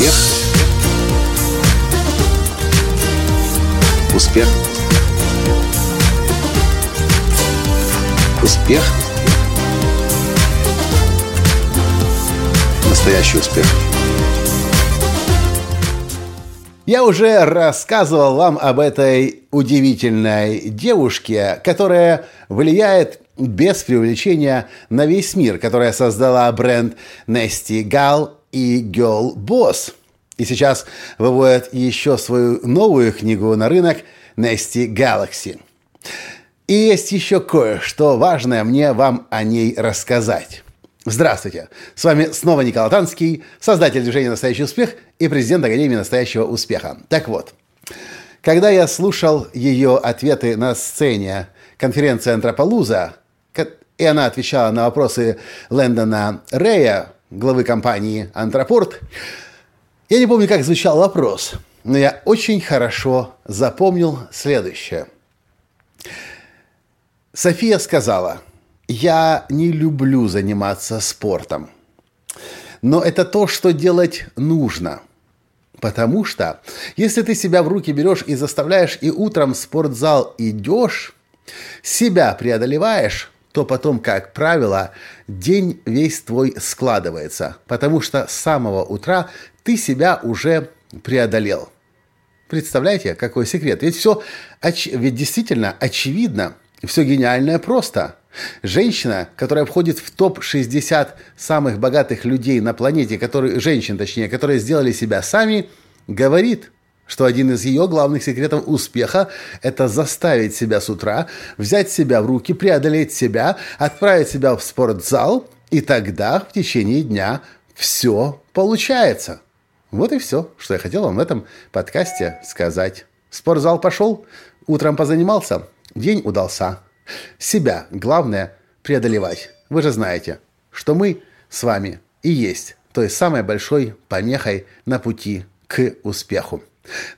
Успех. Успех. Успех. Настоящий успех. Я уже рассказывал вам об этой удивительной девушке, которая влияет без преувеличения на весь мир, которая создала бренд Nasty Gal и Girl Boss. И сейчас выводит еще свою новую книгу на рынок Nasty Galaxy. И есть еще кое-что важное мне вам о ней рассказать. Здравствуйте! С вами снова Николай Танский, создатель движения «Настоящий успех» и президент Академии «Настоящего успеха». Так вот, когда я слушал ее ответы на сцене конференции «Антрополуза», и она отвечала на вопросы Лэндона Рэя, главы компании «Антропорт», я не помню, как звучал вопрос, но я очень хорошо запомнил следующее. София сказала, я не люблю заниматься спортом, но это то, что делать нужно – Потому что если ты себя в руки берешь и заставляешь и утром в спортзал идешь, себя преодолеваешь, то потом, как правило, день весь твой складывается, потому что с самого утра ты себя уже преодолел. Представляете, какой секрет? Ведь все, оч... ведь действительно очевидно, все гениальное просто. Женщина, которая входит в топ-60 самых богатых людей на планете, которые, женщин точнее, которые сделали себя сами, говорит – что один из ее главных секретов успеха – это заставить себя с утра, взять себя в руки, преодолеть себя, отправить себя в спортзал, и тогда в течение дня все получается. Вот и все, что я хотел вам в этом подкасте сказать. спортзал пошел, утром позанимался, день удался. Себя главное преодолевать. Вы же знаете, что мы с вами и есть той самой большой помехой на пути к успеху.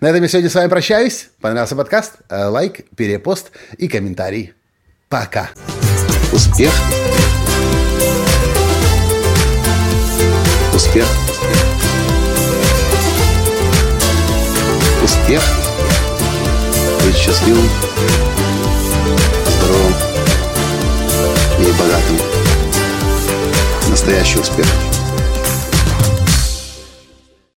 На этом я сегодня с вами прощаюсь. Понравился подкаст? Э, лайк, перепост и комментарий. Пока. Успех. Успех. Успех. Быть счастливым, здоровым и богатым. Настоящий успех.